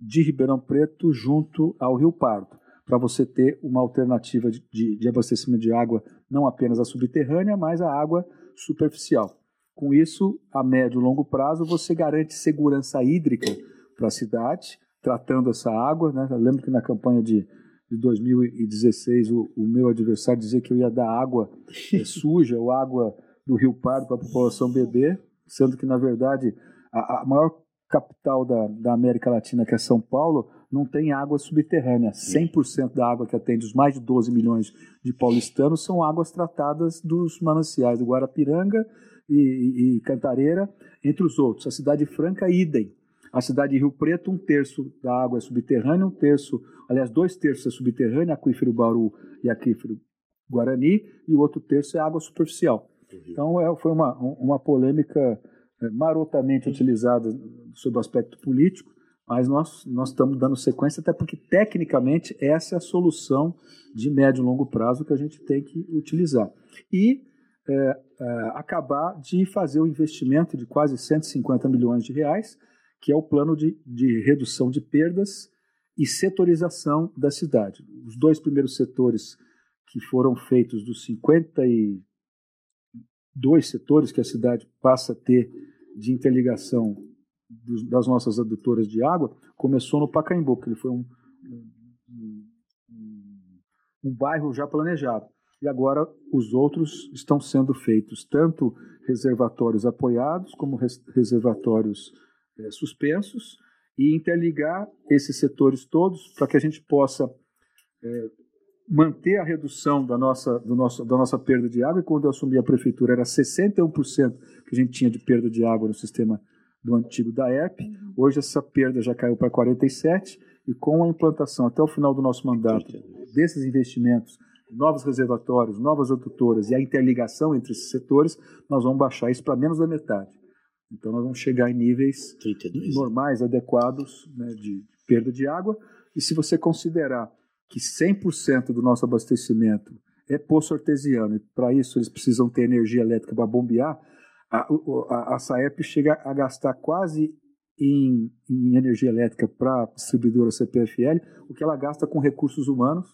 de Ribeirão Preto junto ao Rio Pardo, para você ter uma alternativa de, de, de, abastecimento de água não apenas a subterrânea, mas a água superficial. Com isso, a médio e longo prazo, você garante segurança hídrica para a cidade, tratando essa água. Né? Eu lembro que na campanha de, de 2016, o, o, meu adversário dizia que eu ia dar água é, suja ou água do Rio Pardo para a população beber, sendo que, na verdade, a, a maior capital da, da, América Latina, que é São Paulo, não tem água subterrânea. 100% da água que atende os mais de 12 milhões de paulistanos são águas tratadas dos mananciais do Guarapiranga e, e, Cantareira, entre os outros. A cidade franca, idem. A cidade de Rio Preto, um terço da água é subterrânea, um terço, aliás, dois terços é subterrânea, aquífero Bauru e aquífero Guarani, e o outro terço é água superficial. Então é, foi uma, uma polêmica é, marotamente utilizada sob o aspecto político, mas nós, nós estamos dando sequência, até porque tecnicamente essa é a solução de médio e longo prazo que a gente tem que utilizar. E é, é, acabar de fazer o um investimento de quase 150 milhões de reais, que é o plano de, de redução de perdas e setorização da cidade. Os dois primeiros setores que foram feitos dos 52 setores que a cidade passa a ter de interligação das nossas adutoras de água, começou no Pacaembu, que ele foi um, um, um, um bairro já planejado. E agora os outros estão sendo feitos, tanto reservatórios apoiados como res, reservatórios é, suspensos, e interligar esses setores todos para que a gente possa é, manter a redução da nossa, do nosso, da nossa perda de água. E quando eu assumi a prefeitura, era 61% que a gente tinha de perda de água no sistema do antigo da ERP. Uhum. Hoje essa perda já caiu para 47% e com a implantação até o final do nosso mandato desses investimentos, novos reservatórios, novas adutoras e a interligação entre esses setores, nós vamos baixar isso para menos da metade. Então nós vamos chegar em níveis 32. normais, adequados né, de perda de água. E se você considerar que 100% do nosso abastecimento é poço artesiano, e para isso eles precisam ter energia elétrica para bombear, a, a, a SAEP chega a gastar quase em, em energia elétrica para a distribuidora CPFL o que ela gasta com recursos humanos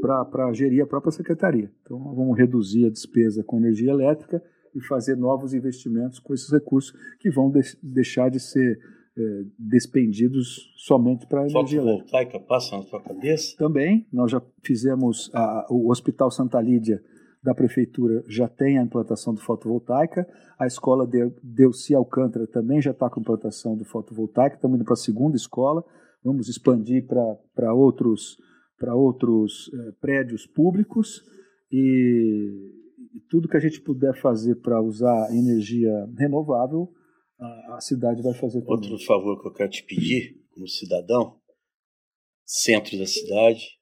para gerir a própria secretaria. Então, vamos reduzir a despesa com energia elétrica e fazer novos investimentos com esses recursos que vão de deixar de ser é, despendidos somente para a energia elétrica. passa na sua cabeça? Também, nós já fizemos, a, o Hospital Santa Lídia da Prefeitura já tem a implantação do fotovoltaica, a escola de Delci Alcântara também já está com a implantação do fotovoltaica, estamos indo para a segunda escola, vamos expandir para outros, pra outros é, prédios públicos. E, e tudo que a gente puder fazer para usar energia renovável, a, cidade vai fazer também. Outro favor que eu quero te pedir, como cidadão, centro da cidade,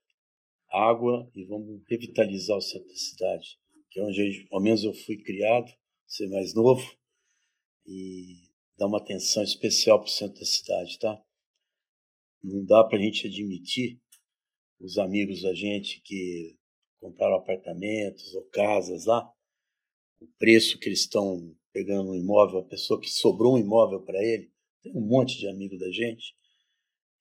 água e vamos revitalizar o centro da cidade, que é onde, ao menos eu fui criado, ser mais novo, e dar uma atenção especial para o centro da cidade, tá? Não dá para a gente admitir os amigos da gente que compraram apartamentos ou casas lá, o preço que eles estão pegando um imóvel, a pessoa que sobrou um imóvel para ele, tem um monte de amigo da gente,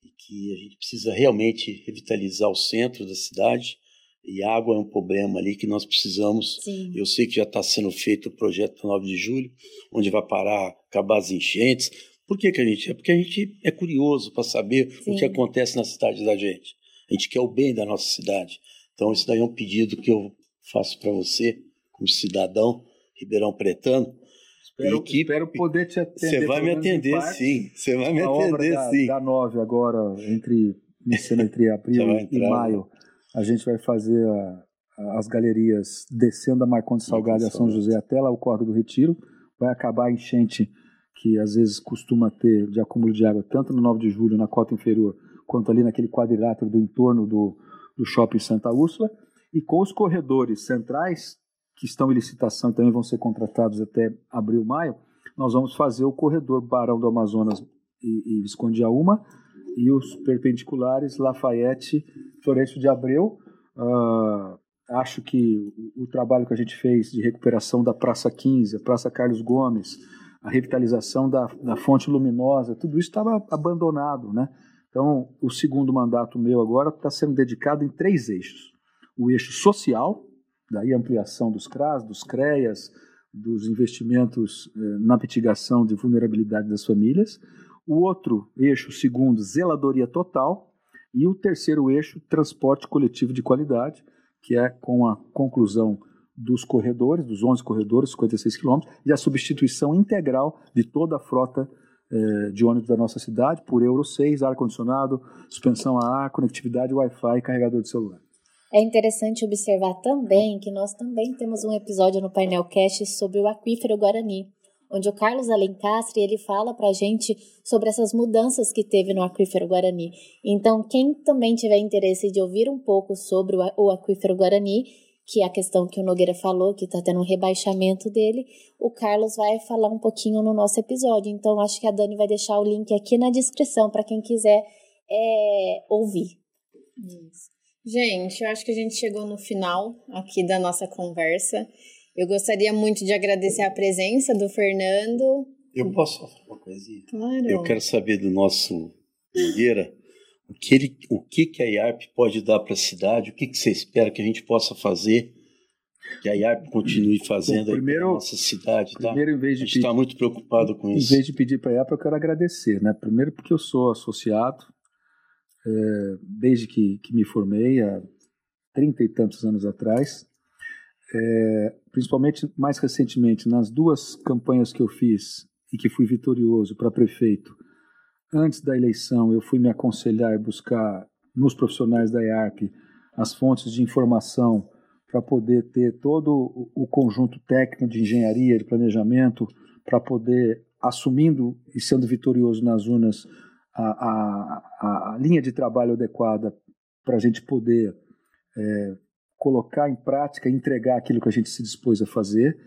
e que a gente precisa realmente revitalizar o centro da cidade, e água é um problema ali que nós precisamos. Sim. Eu sei que já está sendo feito o projeto 9 de julho, onde vai parar, acabar as enchentes. Por que, que a gente é? Porque a gente é curioso para saber Sim. o que acontece na cidade da gente. A gente quer o bem da nossa cidade. Então, isso daí é um pedido que eu faço para você, como cidadão ribeirão pretano. Espero, que, espero poder te atender. Você vai me atender, parte, sim. Você vai me atender, da, sim. Da 9 agora, entre, entre abril e maio, a gente vai fazer a, a, as galerias descendo a Marcondes Salgado e a São José até lá o Córrego do Retiro. Vai acabar a enchente que às vezes costuma ter de acúmulo de água, tanto no 9 de julho, na cota inferior, quanto ali naquele quadrilátero do entorno do, do shopping Santa Úrsula, e com os corredores centrais, que estão em licitação e também vão ser contratados até abril, maio, nós vamos fazer o corredor Barão do Amazonas e, e Visconde e os perpendiculares Lafayette, Florencio de Abreu. Uh, acho que o, o, trabalho que a gente fez de recuperação da Praça 15, a Praça Carlos Gomes, a revitalização da, da fonte luminosa, tudo isso estava abandonado, né? Então, o segundo mandato meu agora está sendo dedicado em três eixos. O eixo social, daí a ampliação dos CRAS, dos CREAS, dos investimentos eh, na mitigação de vulnerabilidade das famílias. O outro eixo, segundo, zeladoria total. E o terceiro eixo, transporte coletivo de qualidade, que é com a conclusão dos corredores, dos 11 corredores, 56 quilômetros, e a substituição integral de toda a frota é, de ônibus da nossa cidade por Euro 6, ar-condicionado, suspensão a ar, conectividade Wi-Fi e carregador de celular. É interessante observar também que nós também temos um episódio no Painel Cast sobre o aquífero Guarani, onde o Carlos Alencastre ele fala para a gente sobre essas mudanças que teve no aquífero Guarani. Então, quem também tiver interesse de ouvir um pouco sobre o aquífero Guarani, que é a questão que o Nogueira falou, que está tendo um rebaixamento dele, o Carlos vai falar um pouquinho no nosso episódio. Então, acho que a Dani vai deixar o link aqui na descrição para quem quiser é, ouvir. Isso. Gente, eu acho que a gente chegou no final aqui da nossa conversa. Eu gostaria muito de agradecer a presença do Fernando. Eu posso falar uma coisinha? Claro. Eu quero saber do nosso Nogueira o que, ele, o que, que a IARP pode dar para a cidade, o que, que você espera que a gente possa fazer, que a IARP continue fazendo Bom, primeiro, na nossa cidade. Tá? Primeiro, em vez de a gente está muito preocupado com em isso. Em vez de pedir para a IARP, eu quero agradecer. Né? Primeiro porque eu sou associado, é, desde que, que me formei, há trinta e tantos anos atrás. É, principalmente mais recentemente, nas duas campanhas que eu fiz e que fui vitorioso para prefeito, antes da eleição eu fui me aconselhar e buscar nos profissionais da IARP as fontes de informação para poder ter todo o conjunto técnico de engenharia, de planejamento, para poder, assumindo e sendo vitorioso nas urnas, a, a, a linha de trabalho adequada para a gente poder é, colocar em prática, entregar aquilo que a gente se dispôs a fazer.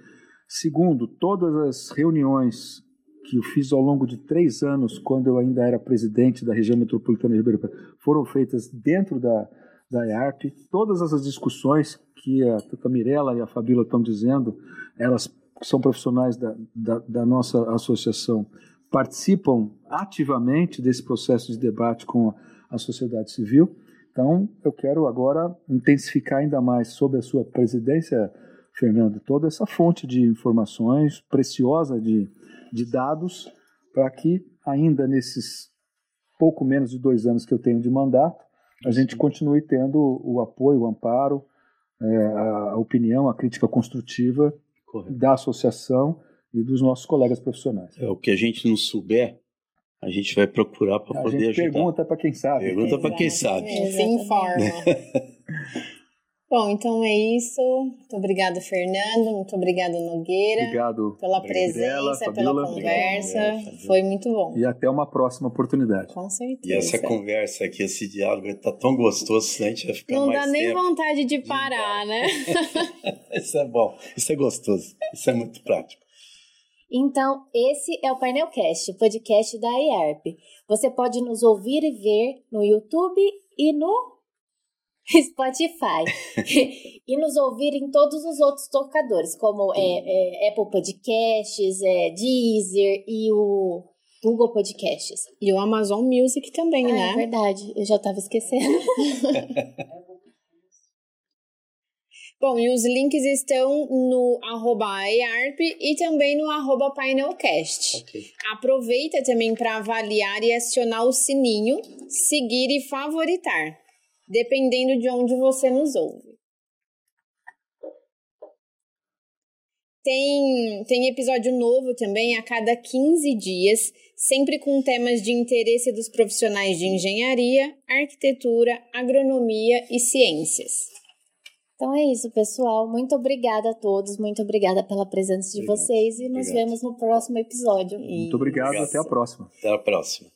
Segundo, todas as reuniões que eu fiz ao longo de três anos, quando eu ainda era presidente da região metropolitana de Ribeirão foram feitas dentro da, da IARP. Todas as discussões que a, a Mirella e a Fabíola estão dizendo, elas são profissionais da, da, da nossa associação, participam ativamente desse processo de debate com a sociedade civil. Então, eu quero agora intensificar ainda mais sobre a sua presidência, Fernando, toda essa fonte de informações preciosa de, de dados, para que ainda nesses pouco menos de dois anos que eu tenho de mandato, a gente continue tendo o apoio, o amparo, é, a opinião, a crítica construtiva Correto. da associação e dos nossos colegas profissionais. É, o que a gente não souber, a gente vai procurar para poder gente ajudar. Pergunta para quem sabe. Pergunta para quem sabe. Se informa. Bom, então é isso. Muito obrigada, Fernando. Muito obrigada, Nogueira. Obrigado. Pela presença, pela conversa. Obrigado, Foi muito bom. E até uma próxima oportunidade. Com certeza. E essa conversa aqui, esse diálogo, está tão gostoso que a gente vai ficar Não mais dá nem tempo. vontade de parar, né? isso é bom. Isso é gostoso. Isso é muito prático. Então, esse é o Painelcast, o podcast da IARP. Você pode nos ouvir e ver no YouTube e no Spotify. e nos ouvir em todos os outros tocadores, como é, é, Apple Podcasts, é, Deezer e o Google Podcasts. E o Amazon Music também, ah, né? É verdade, eu já estava esquecendo. Bom, e os links estão no arroba EARP e também no arroba painelcast. Okay. Aproveita também para avaliar e acionar o sininho, seguir e favoritar, dependendo de onde você nos ouve. Tem, tem episódio novo também a cada 15 dias, sempre com temas de interesse dos profissionais de engenharia, arquitetura, agronomia e ciências. Então é isso, pessoal. Muito obrigada a todos. Muito obrigada pela presença de obrigado. vocês e nos obrigado. vemos no próximo episódio. Muito obrigado. obrigado. Até a próxima. Até a próxima.